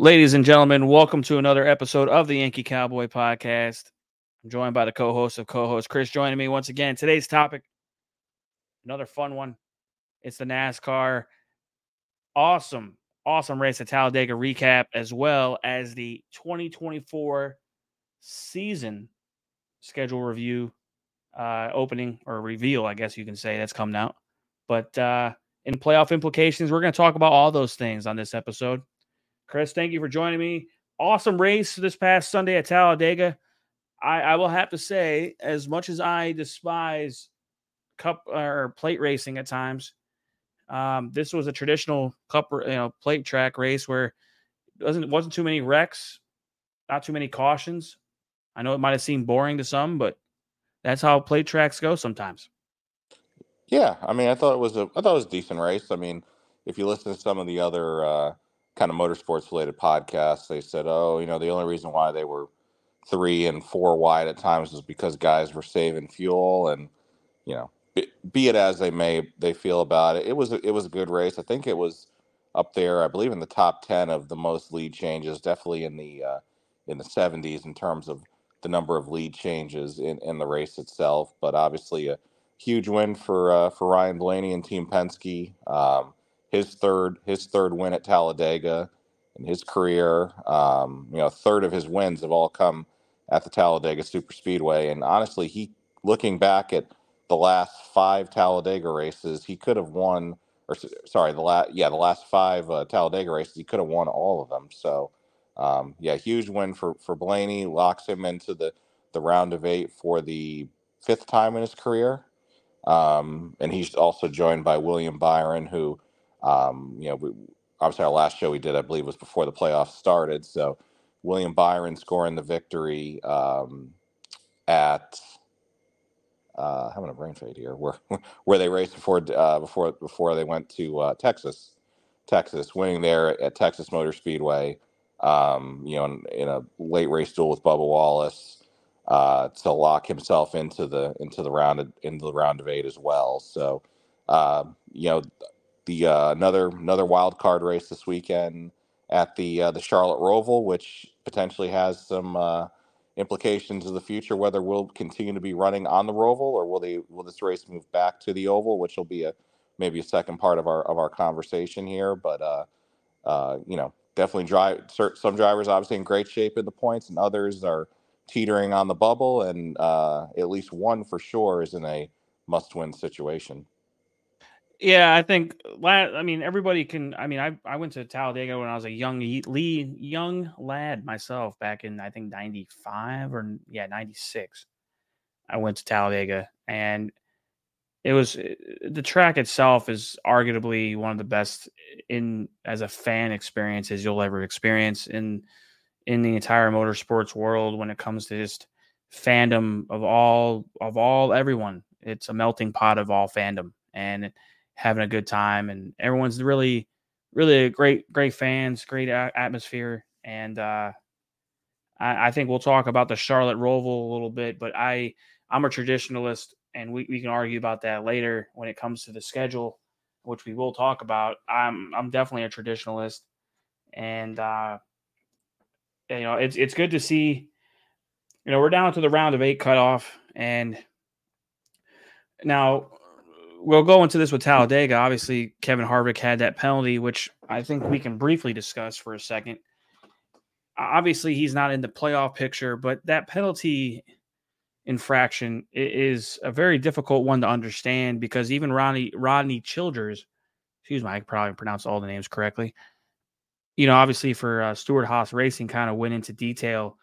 Ladies and gentlemen, welcome to another episode of the Yankee Cowboy Podcast. I'm joined by the co-host of co-host Chris joining me once again. Today's topic, another fun one. It's the NASCAR awesome, awesome race at Talladega recap, as well as the 2024 season schedule review, uh, opening or reveal, I guess you can say that's coming out. But uh, in playoff implications, we're going to talk about all those things on this episode. Chris, thank you for joining me. Awesome race this past Sunday at Talladega. I, I will have to say, as much as I despise cup or plate racing at times, um, this was a traditional cup, you know, plate track race where it wasn't wasn't too many wrecks, not too many cautions. I know it might have seemed boring to some, but that's how plate tracks go sometimes. Yeah, I mean, I thought it was a I thought it was a decent race. I mean, if you listen to some of the other uh, kind of motorsports related podcasts, they said, oh, you know, the only reason why they were three and four wide at times was because guys were saving fuel, and you know, be, it as they may, they feel about it. It was it was a good race. I think it was up there, I believe, in the top ten of the most lead changes. Definitely in the uh, in the seventies in terms of the number of lead changes in, in the race itself. But obviously, a huge win for uh, for Ryan Blaney and Team Penske. Um, his third his third win at Talladega in his career. Um, you know, a third of his wins have all come at the Talladega Super Speedway. And honestly, he looking back at the last five Talladega races, he could have won. Or sorry, the last yeah, the last five uh, Talladega races, he could have won all of them. So, um, yeah, huge win for for Blaney. Locks him into the the round of eight for the fifth time in his career. Um, and he's also joined by William Byron, who, um, you know, we, obviously our last show we did, I believe, was before the playoffs started. So William Byron scoring the victory um, at uh, having a brain fade here, where where they raced before uh, before before they went to uh, Texas, Texas, winning there at Texas Motor Speedway. Um, you know, in, in, a late race duel with Bubba Wallace uh, to lock himself into the into the round of, into the round of eight as well. So, uh, you know, the uh, another another wild card race this weekend at the uh, the Charlotte Roval, which potentially has some uh, implications in the future. Whether we'll continue to be running on the Roval or will they will this race move back to the Oval, which will be a maybe a second part of our of our conversation here. But uh, uh, you know, definitely drive some drivers obviously in great shape in the points, and others are teetering on the bubble, and uh, at least one for sure is in a must win situation. Yeah, I think. I mean, everybody can. I mean, I I went to Talladega when I was a young Lee young lad myself back in I think '95 or yeah '96. I went to Talladega and it was eh, the track itself is arguably one of the best in as a fan experiences you'll ever experience in in the entire motorsports world when it comes to just fandom of all of all everyone. It's a melting pot of all fandom and having a good time, and everyone's really, really great, great fans, great atmosphere, and uh, I, I think we'll talk about the Charlotte Roval a little bit, but I, I'm a traditionalist, and we, we can argue about that later when it comes to the schedule, which we will talk about. I'm I'm definitely a traditionalist, and uh, you know it's it's good to see. You know, we're down to the round of eight cutoff, and now we'll go into this with Talladega. Obviously, Kevin Harvick had that penalty, which I think we can briefly discuss for a second. Obviously, he's not in the playoff picture, but that penalty infraction is a very difficult one to understand because even Rodney Rodney Childers, excuse me, I probably pronounced all the names correctly. You know, obviously for uh, Stewart-Haas Racing, kind of went into detail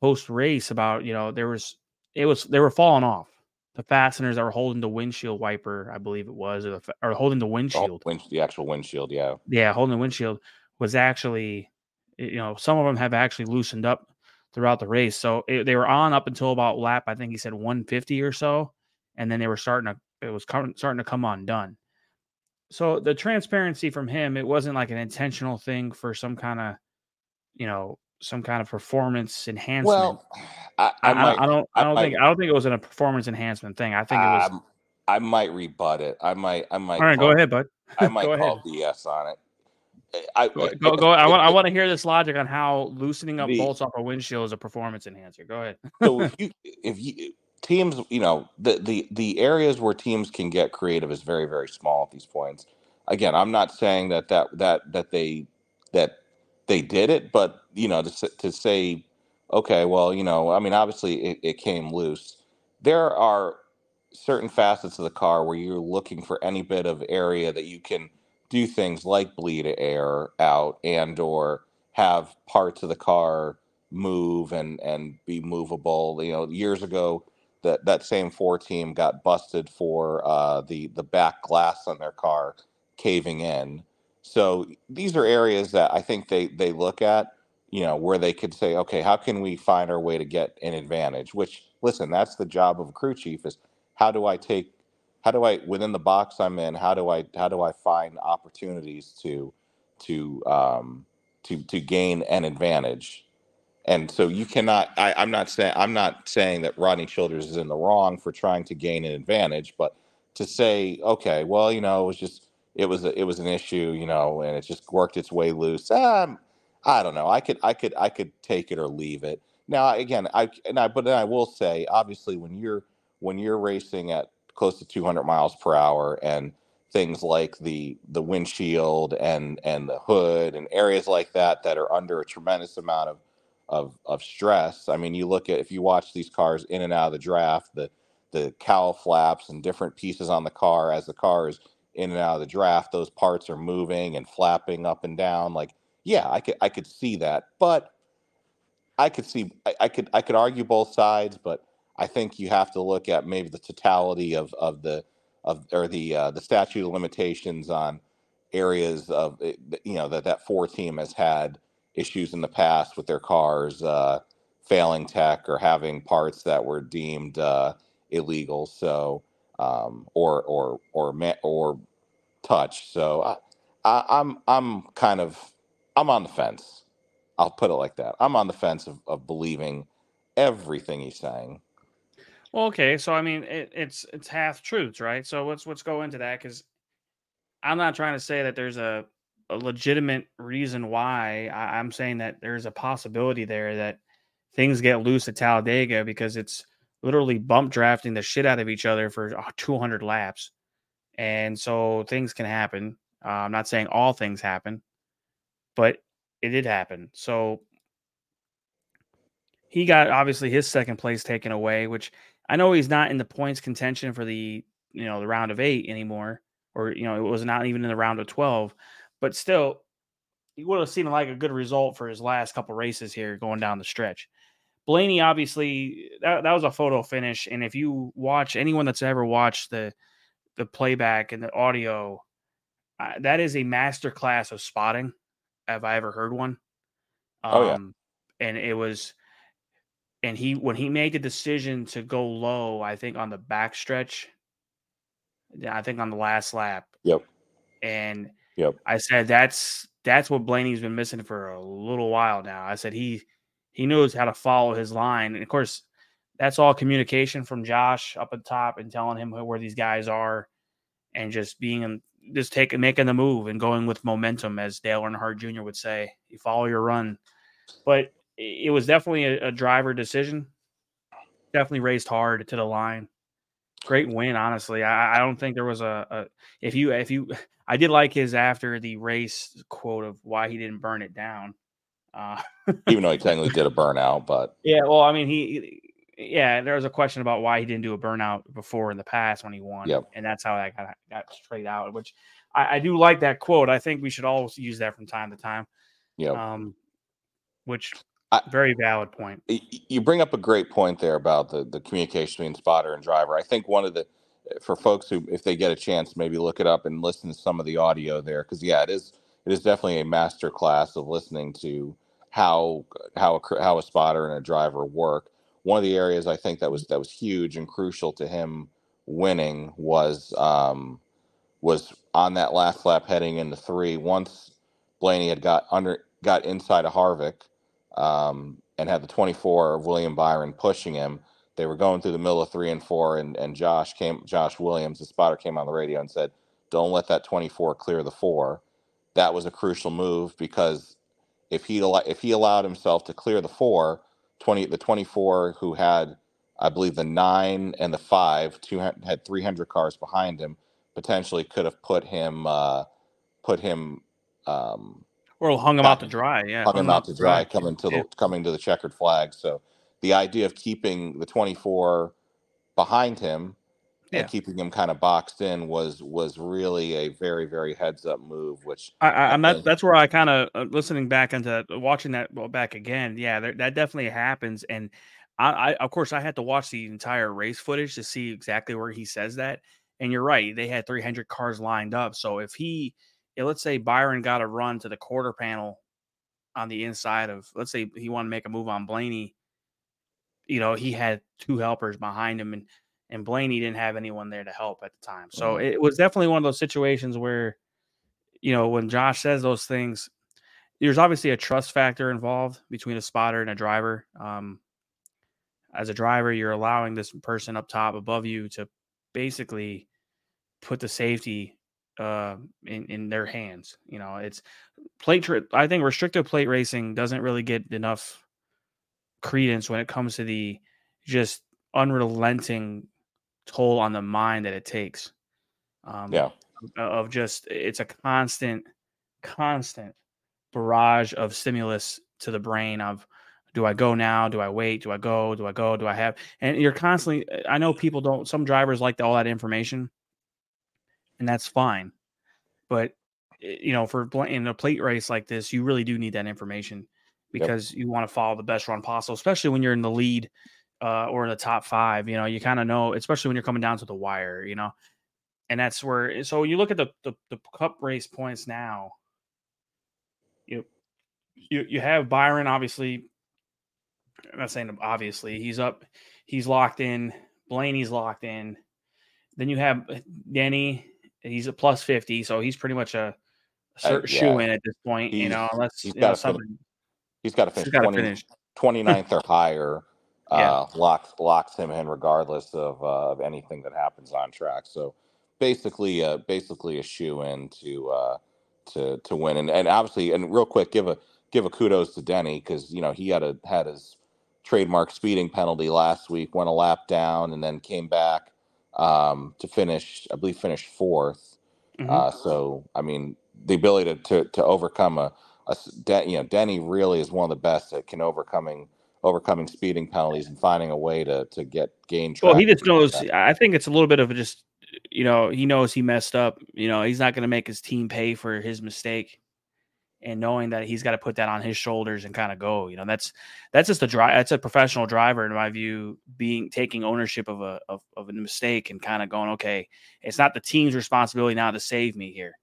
post race about you know there was it was they were falling off the fasteners that were holding the windshield wiper, I believe it was, or, the, or holding the windshield. Oh, wind, the actual windshield, yeah. Yeah, holding the windshield was actually, you know, some of them have actually loosened up throughout the race. So it, they were on up until about lap, I think he said 150 or so, and then they were starting to, it was starting to come undone. So the transparency from him, it wasn't like an intentional thing for some kind of, you know, some kind of performance enhancement. Well, I, I, I, might, I don't, I don't think, I don't think it was in a performance enhancement thing. I think it was. Um, I might rebut it. I might, I might. All right, call, go ahead, bud. I might call BS on it. I, Go, I- go, go. I want I want to hear this logic on how loosening up The- bolts off a windshield is a performance enhancer. Go ahead. so if you if you teams you know the the the areas where teams can get creative is very very small at these points again i'm not saying that that that that they that they did it but you know to, to say okay well you know i mean obviously it, it came loose there are certain facets of the car where you're looking for any bit of area that you can do things like bleed air out and or have parts of the car move and and be movable. You know, years ago, that that same four team got busted for uh, the the back glass on their car caving in. So these are areas that I think they they look at. You know, where they could say, okay, how can we find our way to get an advantage? Which, listen, that's the job of a crew chief is how do I take how do I within the box I'm in, how do I how do I find opportunities to to um to to gain an advantage? And so you cannot. I, I'm not saying I'm not saying that Rodney Childers is in the wrong for trying to gain an advantage, but to say, okay, well, you know, it was just it was a, it was an issue, you know, and it just worked its way loose. Um, I don't know. I could I could I could take it or leave it. Now again, I and I but then I will say, obviously, when you're when you're racing at close to 200 miles per hour and things like the the windshield and and the hood and areas like that that are under a tremendous amount of of of stress. I mean, you look at if you watch these cars in and out of the draft, the the cowl flaps and different pieces on the car as the car is in and out of the draft, those parts are moving and flapping up and down. Like, yeah, I could I could see that, but I could see I, I could I could argue both sides, but I think you have to look at maybe the totality of of the of or the uh, the statute of limitations on areas of that, you know that that four team has had issues in the past with their cars uh, failing tech or having parts that were deemed uh, illegal. So um, or or or or touch. So I, I, I'm I'm kind of I'm on the fence. I'll put it like that. I'm on the fence of, of believing everything he's saying. Well, okay, so I mean, it, it's it's half truths, right? So let's let's go into that because I'm not trying to say that there's a, a legitimate reason why. I, I'm saying that there's a possibility there that things get loose at Talladega because it's literally bump drafting the shit out of each other for uh, 200 laps, and so things can happen. Uh, I'm not saying all things happen, but it did happen. So he got obviously his second place taken away, which I know he's not in the points contention for the you know the round of eight anymore, or you know it was not even in the round of twelve, but still, he would have seemed like a good result for his last couple races here going down the stretch. Blaney obviously that, that was a photo finish, and if you watch anyone that's ever watched the the playback and the audio, uh, that is a master class of spotting. Have I ever heard one? Um, Oh, yeah. and it was and he when he made the decision to go low, I think on the back stretch, I think on the last lap. Yep. And Yep. I said that's that's what Blaney's been missing for a little while now. I said he he knows how to follow his line, and of course, that's all communication from Josh up at top and telling him where these guys are, and just being just taking making the move and going with momentum, as Dale Earnhardt Jr. would say. You follow your run, but it was definitely a, a driver decision. Definitely raced hard to the line. Great win, honestly. I, I don't think there was a, a if you if you I did like his after the race quote of why he didn't burn it down. Uh, Even though he technically did a burnout, but yeah, well, I mean, he, yeah, there was a question about why he didn't do a burnout before in the past when he won, Yep. and that's how that got got straight out. Which I, I do like that quote. I think we should always use that from time to time. yeah. Um, which I- very valid point. you bring up a great point there about the the communication between spotter and driver. I think one of the for folks who, if they get a chance, maybe look it up and listen to some of the audio there, because yeah, it is it is definitely a master class of listening to how how a, how a spotter and a driver work. One of the areas I think that was that was huge and crucial to him winning was um, was on that last lap heading into three. Once Blaney had got under got inside of Harvick um, and had the 24 of William Byron pushing him. They were going through the middle of three and four, and, and Josh came, Josh Williams, the spotter, came on the radio and said, "Don't let that 24 clear the four." that was a crucial move because if he if he allowed himself to clear the four, 20 the 24 who had I believe the 9 and the 5 two had 300 cars behind him potentially could have put him uh, put him um, or hung him out to dry, yeah. Hung him out to dry, dry coming to yeah. the coming to the checkered flag. So the idea of keeping the 24 behind him yeah. and keeping him kind of boxed in was was really a very very heads up move. Which I, am not. That's where I kind of uh, listening back into watching that well, back again. Yeah, there, that definitely happens. And I, I, of course I had to watch the entire race footage to see exactly where he says that. And you're right, they had 300 cars lined up. So if he, let's say Byron got a run to the quarter panel on the inside of, let's say he wanted to make a move on Blaney you know, he had two helpers behind him and and Blaney didn't have anyone there to help at the time. So mm-hmm. it was definitely one of those situations where, you know, when Josh says those things, there's obviously a trust factor involved between a spotter and a driver. Um, as a driver, you're allowing this person up top above you to basically put the safety uh, in in their hands. You know, it's plate. Tri- I think restrictive plate racing doesn't really get enough credence when it comes to the just unrelenting toll on the mind that it takes. Um, yeah. Of just, it's a constant, constant barrage of stimulus to the brain of, do I go now? Do I wait? Do I go? Do I go? Do I have? And you're constantly, I know people don't, some drivers like all that information, and that's fine. But, eh, you know, for in a plate race like this, you really do need that information because yep. you want to follow the best run possible, especially when you're in the lead uh, or the top five. You know, you kind of know, especially when you're coming down to the wire. You know, and that's where. So you look at the the, the Cup race points now. You you you have Byron obviously. I'm not saying obviously he's up, he's locked in. Blaney's locked in. Then you have uh, Denny. He's a plus fifty, so he's pretty much a, uh, yeah. shoe in at this point. He's, you know, unless you know, something. He's got to finish, 20, finish. 29th or higher. Yeah. Uh, locks locks him in regardless of uh, of anything that happens on track. So basically, uh, basically a shoe in to uh, to to win. And and obviously, and real quick, give a give a kudos to Denny because you know he had a had his trademark speeding penalty last week, went a lap down, and then came back um, to finish. I believe finished 4th mm-hmm. uh, so I mean, the ability to to, to overcome a a, you know, Denny really is one of the best at can overcoming overcoming speeding penalties and finding a way to to get gain. Well, he just knows. I think it's a little bit of a just you know he knows he messed up. You know he's not going to make his team pay for his mistake, and knowing that he's got to put that on his shoulders and kind of go. You know that's that's just a drive. That's a professional driver in my view, being taking ownership of a of, of a mistake and kind of going, okay, it's not the team's responsibility now to save me here.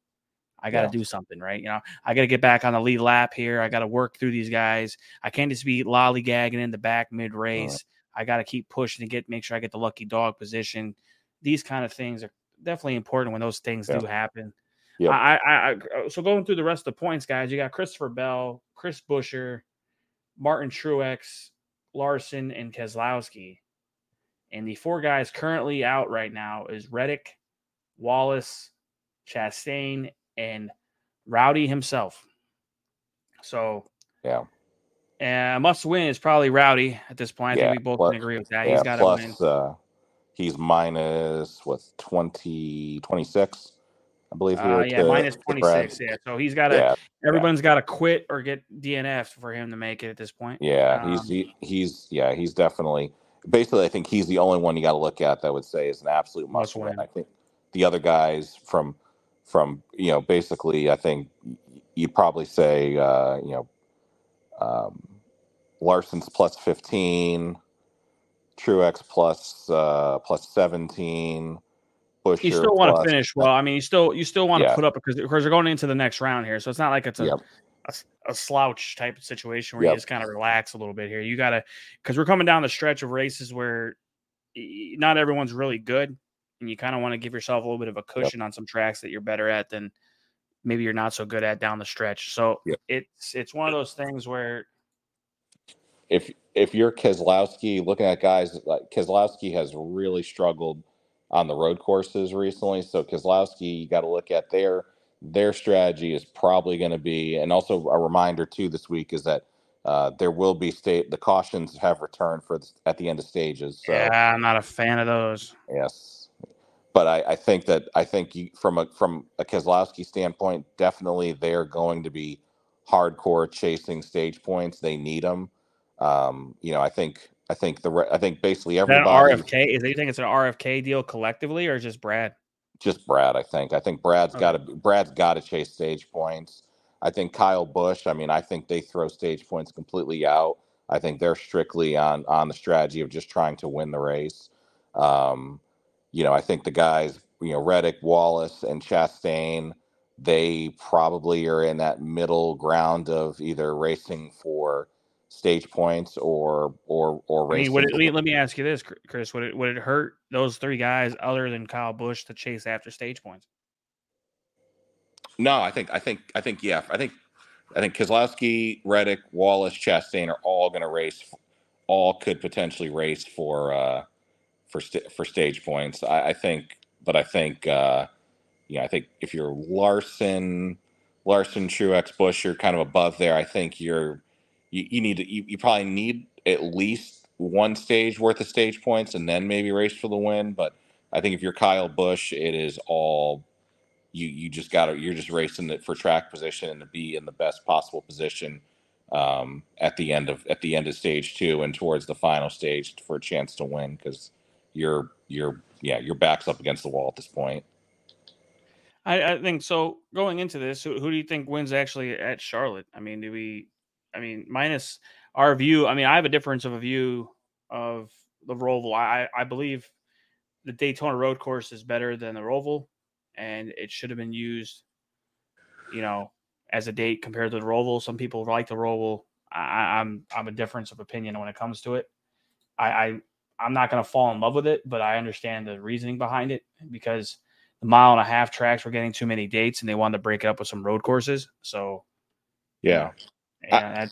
I got to yeah. do something, right? You know, I got to get back on the lead lap here. I got to work through these guys. I can't just be lollygagging in the back mid race. Right. I got to keep pushing to get make sure I get the lucky dog position. These kind of things are definitely important when those things yeah. do happen. Yeah. I, I, I, so going through the rest of the points, guys, you got Christopher Bell, Chris Buescher, Martin Truex, Larson, and Keselowski. And the four guys currently out right now is Reddick, Wallace, Chastain, and Rowdy himself. So yeah, and must win is probably Rowdy at this point. I yeah, think we both plus, can agree with that. Yeah, he's got to win. Uh, he's minus what 20, 26, I believe. Here uh, yeah, to, minus twenty six. Yeah, so he's got to. Yeah, everyone's yeah. got to quit or get DNF for him to make it at this point. Yeah, um, he's he, he's yeah he's definitely. Basically, I think he's the only one you got to look at that would say is an absolute must, must win. win. I think the other guys from from you know basically I think you'd probably say uh, you know um, Larson's plus fifteen, Truex plus uh, plus seventeen. Buescher you still want to finish well. I mean, you still you still want yeah. to put up because because they're going into the next round here, so it's not like it's a yep. a, a, slouch type of situation where yep. you just kind of relax a little bit here. You got to because we're coming down the stretch of races where not everyone's really good and you kind of want to give yourself a little bit of a cushion yep. on some tracks that you're better at than maybe you're not so good at down the stretch. So yep. it's it's one of those things where if if you're Keselowski, looking at guys like Keselowski has really struggled on the road courses recently. So Keselowski, you got to look at their their strategy is probably going to be, and also a reminder too this week is that uh, there will be state the cautions have returned for the, at the end of stages. So, yeah, I'm not a fan of those. Yes, but I, I think that I think you, from a from a Keselowski standpoint, definitely they're going to be hardcore chasing stage points. They need them. Um, you know, I think I think the I think basically everybody. Is RFK is. You think it's an RFK deal collectively, or just Brad? Just Brad, I think. I think Brad's okay. got to Brad's got to chase stage points. I think Kyle Busch. I mean, I think they throw stage points completely out. I think they're strictly on on the strategy of just trying to win the race. Um, you know, I think the guys, you know, Reddick, Wallace, and Chastain, they probably are in that middle ground of either racing for stage points or or or racing. I mean, it, let me ask you this, Chris: Would it would it hurt those three guys other than Kyle Busch to chase after stage points? No, I think I think I think yeah, I think I think Keselowski, Reddick, Wallace, Chastain are all going to race. All could potentially race for uh, for st- for stage points. I, I, think, but I think uh, yeah, I think if you're Larson, Larson, Truex, Buescher, you're kind of above there. I think you're you, you need to you, you probably need at least one stage worth of stage points and then maybe race for the win. But I think if you're Kyle Busch, it is all you you just got to you're just racing it for track position and to be in the best possible position um, at the end of at the end of stage two and towards the final stage for a chance to win because you're you're yeah your back's up against the wall at this point. I, I think so. Going into this, who, who do you think wins actually at Charlotte? I mean, do we? I mean, minus our view. I mean, I have a difference of a view of the Roval. I I believe the Daytona Road Course is better than the Roval and it should have been used, you know, as a date compared to the Roval. Some people like the Roval. I, am I'm, I'm a difference of opinion when it comes to it. I, I I'm not going to fall in love with it, but I understand the reasoning behind it because the mile and a half tracks were getting too many dates, and they wanted to break it up with some road courses. So, yeah, I,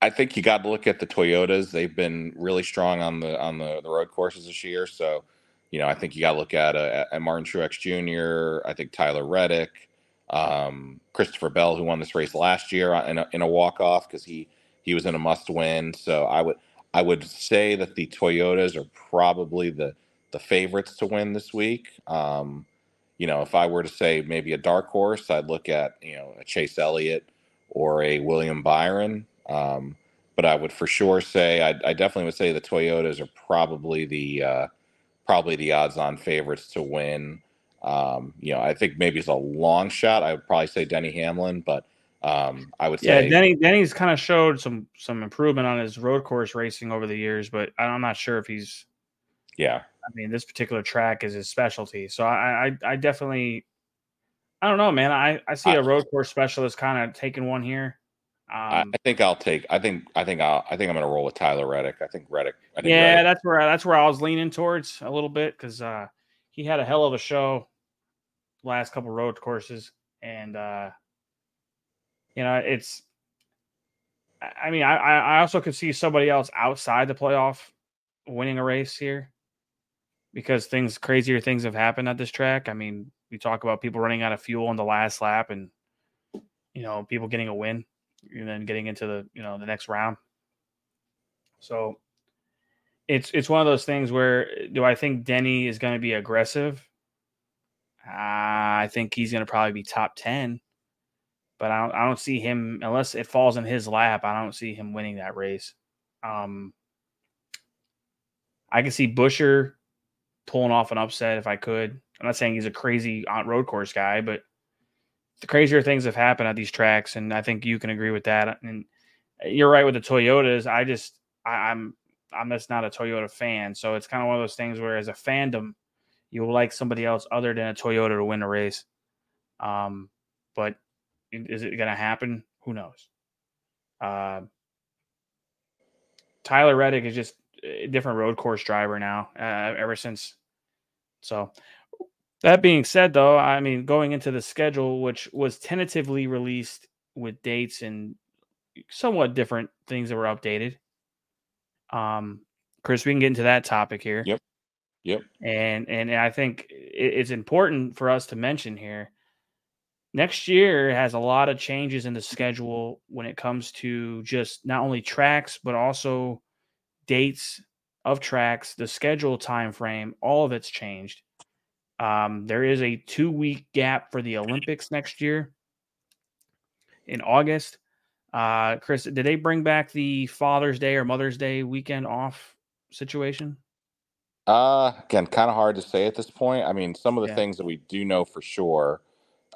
I think you got to look at the Toyotas. They've been really strong on the on the, the road courses this year. So you know, I think you got to look at, uh, at Martin Truex Jr., I think Tyler Reddick, um, Christopher Bell, who won this race last year in a, in a walk off because he he was in a must win. So I would I would say that the Toyotas are probably the the favorites to win this week. Um, you know, if I were to say maybe a dark horse, I'd look at you know a Chase Elliott or a William Byron. Um, but I would for sure say I, I, definitely would say the Toyotas are probably the uh, probably the odds-on favorites to win. Um, you know, I think maybe it's a long shot. I would probably say Denny Hamlin, but um, I would say yeah, Denny. Denny's kind of showed some some improvement on his road course racing over the years, but I'm not sure if he's. Yeah, I mean, this particular track is his specialty, so I I, I definitely. I don't know, man. I, I see a road course specialist kind of taking one here. Um, I think I'll take. I think. I think. I'll. I think I'm going to roll with Tyler Reddick. I think Reddick. I think yeah, Reddick. that's where I, that's where I was leaning towards a little bit because uh, he had a hell of a show last couple road courses, and uh, you know it's. I mean, I I also could see somebody else outside the playoff winning a race here because things crazier things have happened at this track. I mean, we talk about people running out of fuel on the last lap and you know people getting a win and then getting into the you know the next round. So it's it's one of those things where do I think Denny is going to be aggressive? Uh, I think he's going to probably be top ten, but I don't I don't see him unless it falls in his lap. I don't see him winning that race. Um, I can see Buescher pulling off an upset if I could. I'm not saying he's a crazy on road course guy, but the crazier things have happened at these tracks, and I think you can agree with that. And you're right with the Toyotas. I just I, I'm, I'm just not a Toyota fan, so it's kind of one of those things where as a fandom, you will like somebody else other than a Toyota to win a race. Um, but is it going to happen? Who knows? Uh, Tyler Reddick is just a different road course driver now. Uh, ever since, so that being said, though, I mean, going into the schedule, which was tentatively released with dates and somewhat different things that were updated. Um, Chris, we can get into that topic here. Yep. Yep. And and I think it's important for us to mention here. Next year has a lot of changes in the schedule when it comes to just not only tracks but also dates of tracks, the schedule time frame, all of it's changed. Um, there is a two week gap for the Olympics next year in August. Uh, Chris, did they bring back the Father's Day or Mother's Day weekend off situation? Uh, again, kind of hard to say at this point. I mean, some of the Yeah. things that we do know for sure.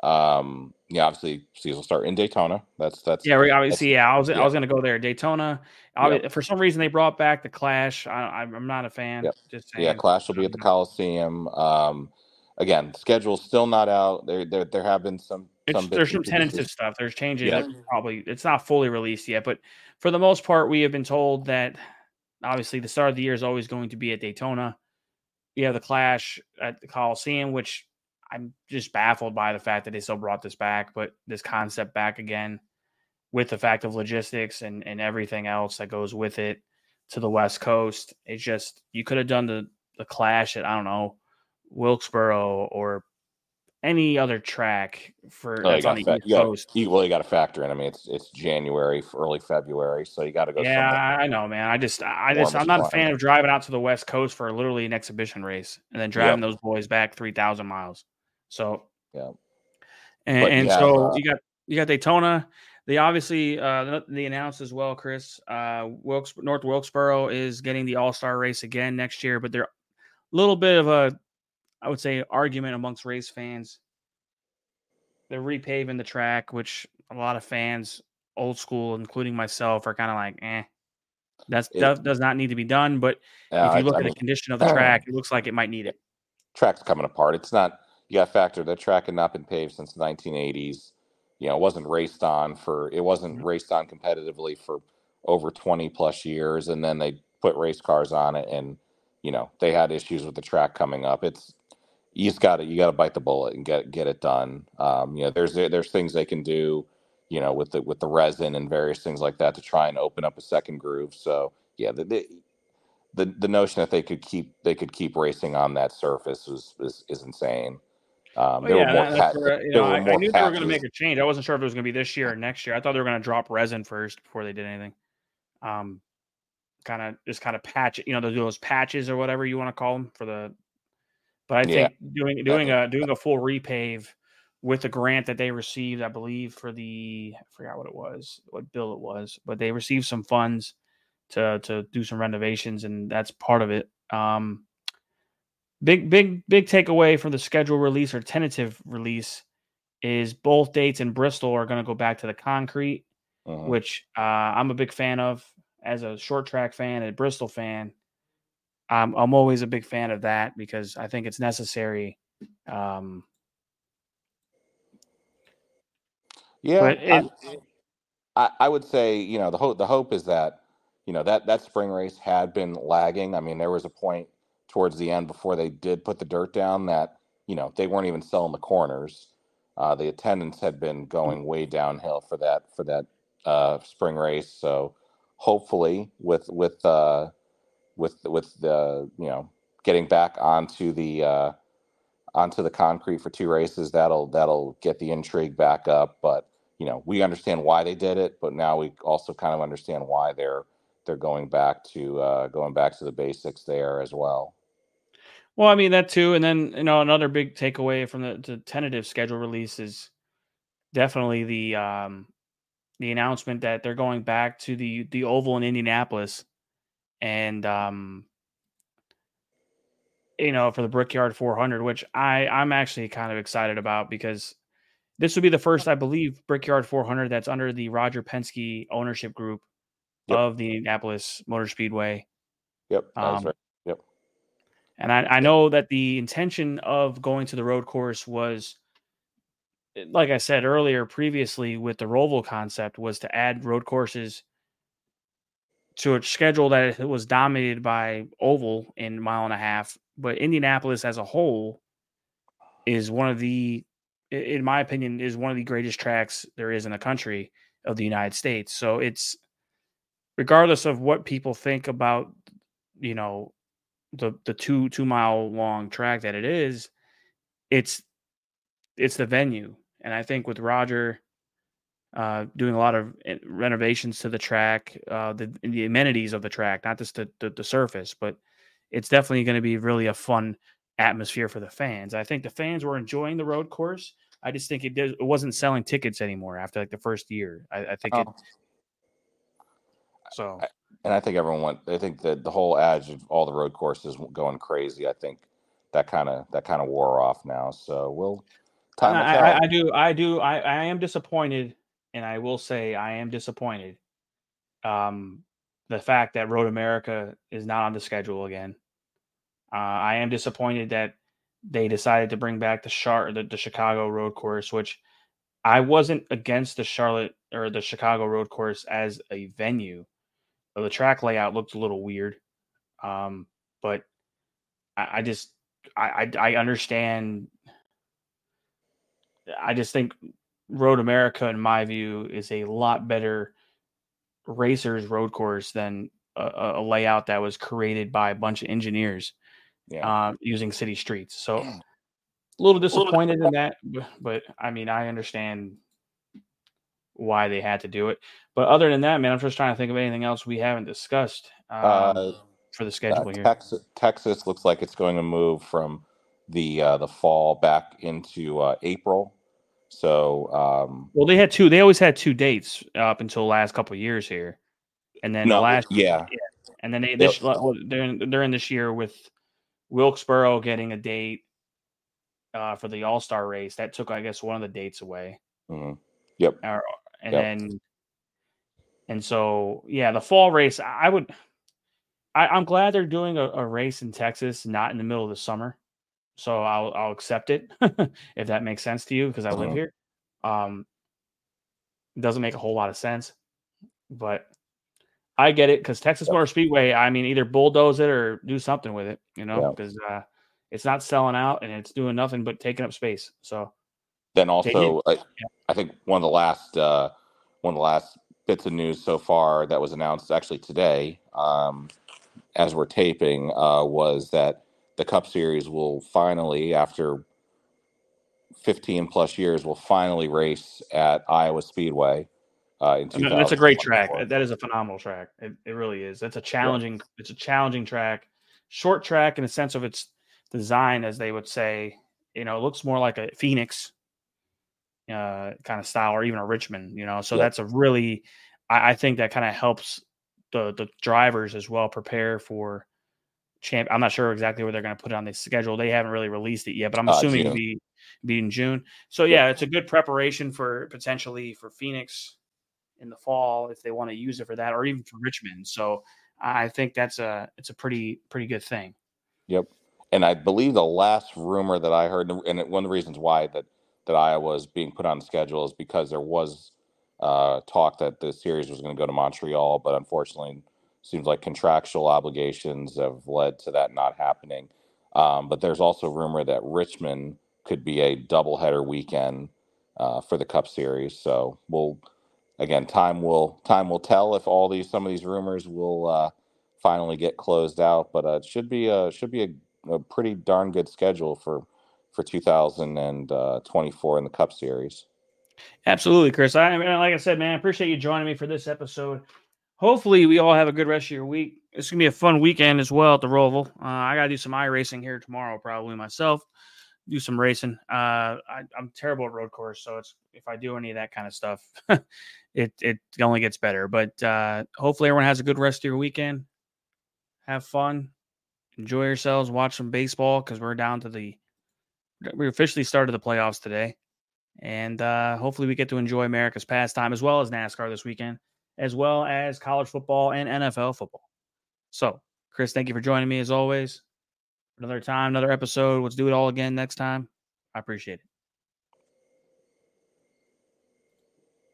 Um, yeah, obviously, season will start in Daytona. That's that's Yeah, we obviously. Yeah, I was I was going to go there. Daytona. obvi- For some reason, they brought back the Clash. I, I'm I'm not a fan. Yep. Just saying. yeah. Clash will be at the Um, Coliseum. Um, again, schedule's still not out. There there there have been some some there's some tentative stuff. There's changes. Yeah. Probably it's not fully released yet, but for the most part, we have been told that obviously the start of the year is always going to be at Daytona. You have the Clash at the Coliseum, which I'm just baffled by the fact that they still brought this back, but this concept back again with the fact of logistics and and everything else that goes with it to the West Coast. It's just you could have done the the Clash at I don't know Wilkesboro or any other track for Oh, that's on the fa- East you Coast. you, well, you got to factor in. I mean, it's it's January, early February, so you got to go. Yeah. I I know, man. I just, I just I'm not a fan of driving out to the West Coast for literally an exhibition race and then driving those boys back three thousand miles. So, Yeah. and, and have, so uh, you got you got Daytona. They obviously uh they announced as well, Chris. Uh, Wilkes North Wilkesboro is getting the All Star race again next year, but they're a little bit of a, I would say, argument amongst race fans. They're repaving the track, which a lot of fans, old school, including myself, are kind of like, eh. That's It- that does not need to be done. But Yeah, if you look I at mean, the condition of the track, it looks like it might need it. track's coming apart. It's not. You got to factor that track had not been paved since the 1980s. You know, it wasn't raced on for. It wasn't Mhm. raced on competitively for over 20 plus years, and then they put race cars on it, and you know they had issues with the track coming up. It's you just got to you got to bite the bullet and get get it done. Um, you know, there's there's things they can do. You know, with the with the resin and various things like that to try and open up a second groove. So yeah, the, the the the notion that they could keep they could keep racing on that surface is is, is insane. Um, there yeah, were more that- pat- where, you know, I, I more knew they were going to make a change. I wasn't sure if it was going to be this year or next year. I thought they were going to drop resin first before they did anything. Um, kind of just kind of patch it, you know, those those patches or whatever you want to call them for the. But I Yeah. think doing doing a doing a full repave with the grant that they received, I believe for the I forgot what it was, what bill it was, but they received some funds to to do some renovations, and that's part of it. Um, big big big takeaway from the schedule release or tentative release is both dates in Bristol are going to go back to the concrete, Mhm. which uh, I'm a big fan of as a short track fan and a Bristol fan. I'm I'm always a big fan of that because I think it's necessary. Um, Yeah, it- I, I would say you know the hope the hope is that you know that that spring race had been lagging. I mean, there was a point towards the end before they did put the dirt down that you know they weren't even selling the corners. Uh, the attendance had been going way downhill for that for that uh, spring race. So hopefully, with with uh, with with the you know getting back onto the uh, onto the concrete for two races, that'll that'll get the intrigue back up. But you know, we understand why they did it, but now we also kind of understand why they're they're going back to uh, going back to the basics there as well. Well, I mean that too, and then you know another big takeaway from the, the tentative schedule release is definitely the um, the announcement that they're going back to the the oval in Indianapolis, and um, you know for the Brickyard 400, which I I'm actually kind of excited about because this would be the first, I believe, Brickyard 400 that's under the Roger Penske ownership group Yep. of the Indianapolis Motor Speedway. Yep, that's Um, right. And I, I know that the intention of going to the road course was, eh, like I said earlier, previously with the Roval concept, was to add road courses to a schedule that was dominated by oval in mile and a half. But Indianapolis as a whole is one of the, in my opinion, is one of the greatest tracks there is in the country of the United States. So it's regardless of what people think about, you know, the the two two mile long track that it is, it's it's the venue and I think with Roger uh, doing a lot of eh, renovations to the track, uh, the the amenities of the track, not just the the, the surface, but it's definitely going to be really a fun atmosphere for the fans. I think the fans were enjoying the road course. I just think it did, it wasn't selling tickets anymore after like the first year. I, I think oh. it. So, and I think everyone went. I think that the whole edge of all the road courses going crazy. I think that kind of that kind of wore off now. So we'll. Time I, I, I, do. I do. I, I am disappointed, and I will say I am disappointed. Um, the fact that Road America is not on the schedule again. Uh, I am disappointed that they decided to bring back the Char the, the Chicago road course, which I wasn't against the Charlotte or the Chicago road course as a venue. The track layout looked a little weird. Um, but I, I just I, I, I understand I just think Road America, in my view, is a lot better racers road course than a, a layout that was created by a bunch of engineers yeah. uh, using city streets. So a little disappointed in that, but I mean, I understand why they had to do it. But other than that, man, I'm just trying to think of anything else we haven't discussed um, uh, for the schedule uh, here. Texas, Texas looks like it's going to move from the uh, the fall back into uh, April. So, um, well, they had two. They always had two dates up until last couple years here, and then no, the last yeah. yeah. and then they this, they're they're this year with Wilkesboro getting a date uh, for the All Star race. That took, I guess, one of the dates away. Mm-hmm. Yep. And yep. then, and so, yeah, the fall race, I would, I, am glad they're doing a, a, race in Texas, not in the middle of the summer. So I'll, I'll accept it if that makes sense to you because I live uh-huh. here. Um, it doesn't make a whole lot of sense, but I get it because Texas Motor Speedway, I mean, either bulldoze it or do something with it, you know, because yeah. uh, it's not selling out and it's doing nothing but taking up space. So then also, I. I, think one of the last uh, one of the last bits of news so far that was announced actually today, um, as we're taping, uh, was that the Cup Series will finally, after 15 plus years, will finally race at Iowa Speedway uh, in that's a great track. That is a phenomenal track. It, it really is. It's a challenging. Yeah. It's a challenging track. Short track in the sense of its design, as they would say. You know, it looks more like a Phoenix uh, kind of style, or even a Richmond. You know, so yeah. that's a really. I, I think that kind of helps the the drivers as well prepare for champ. I'm not sure exactly where they're going to put it on the schedule. They haven't really released it yet, but I'm uh, assuming it'll be be in June. So yeah, it's a good preparation for potentially for Phoenix in the fall if they want to use it for that, or even for Richmond. So I think that's a it's a pretty pretty good thing. Yep, and I believe the last rumor that I heard, and one of the reasons why that that Iowa is being put on the schedule is because there was uh, talk that the series was going to go to Montreal, but unfortunately, seems like contractual obligations have led to that not happening. Um, but there's also rumor that Richmond could be a doubleheader weekend uh, for the Cup Series. So we'll again, time will time will tell if all these some of these rumors will uh, finally get closed out. But uh, it should be a should be a, a, pretty darn good schedule for for 2024 in the Cup Series. Absolutely, Chris. I mean, like I said, man, I appreciate you joining me for this episode. Hopefully, we all have a good rest of your week. It's gonna be a fun weekend as well at the Roval. Uh, I gotta do some iRacing here tomorrow, probably myself. Do some racing. Uh, I, I'm terrible at road course, so it's if I do any of that kind of stuff, it it only gets better. But uh, hopefully, everyone has a good rest of your weekend. Have fun, enjoy yourselves, watch some baseball because we're down to the we officially started the playoffs today, and uh, hopefully, we get to enjoy America's pastime as well as NASCAR this weekend, as well as college football and NFL football. So, Chris, thank you for joining me as always. Another time, another episode. Let's do it all again next time. I appreciate it.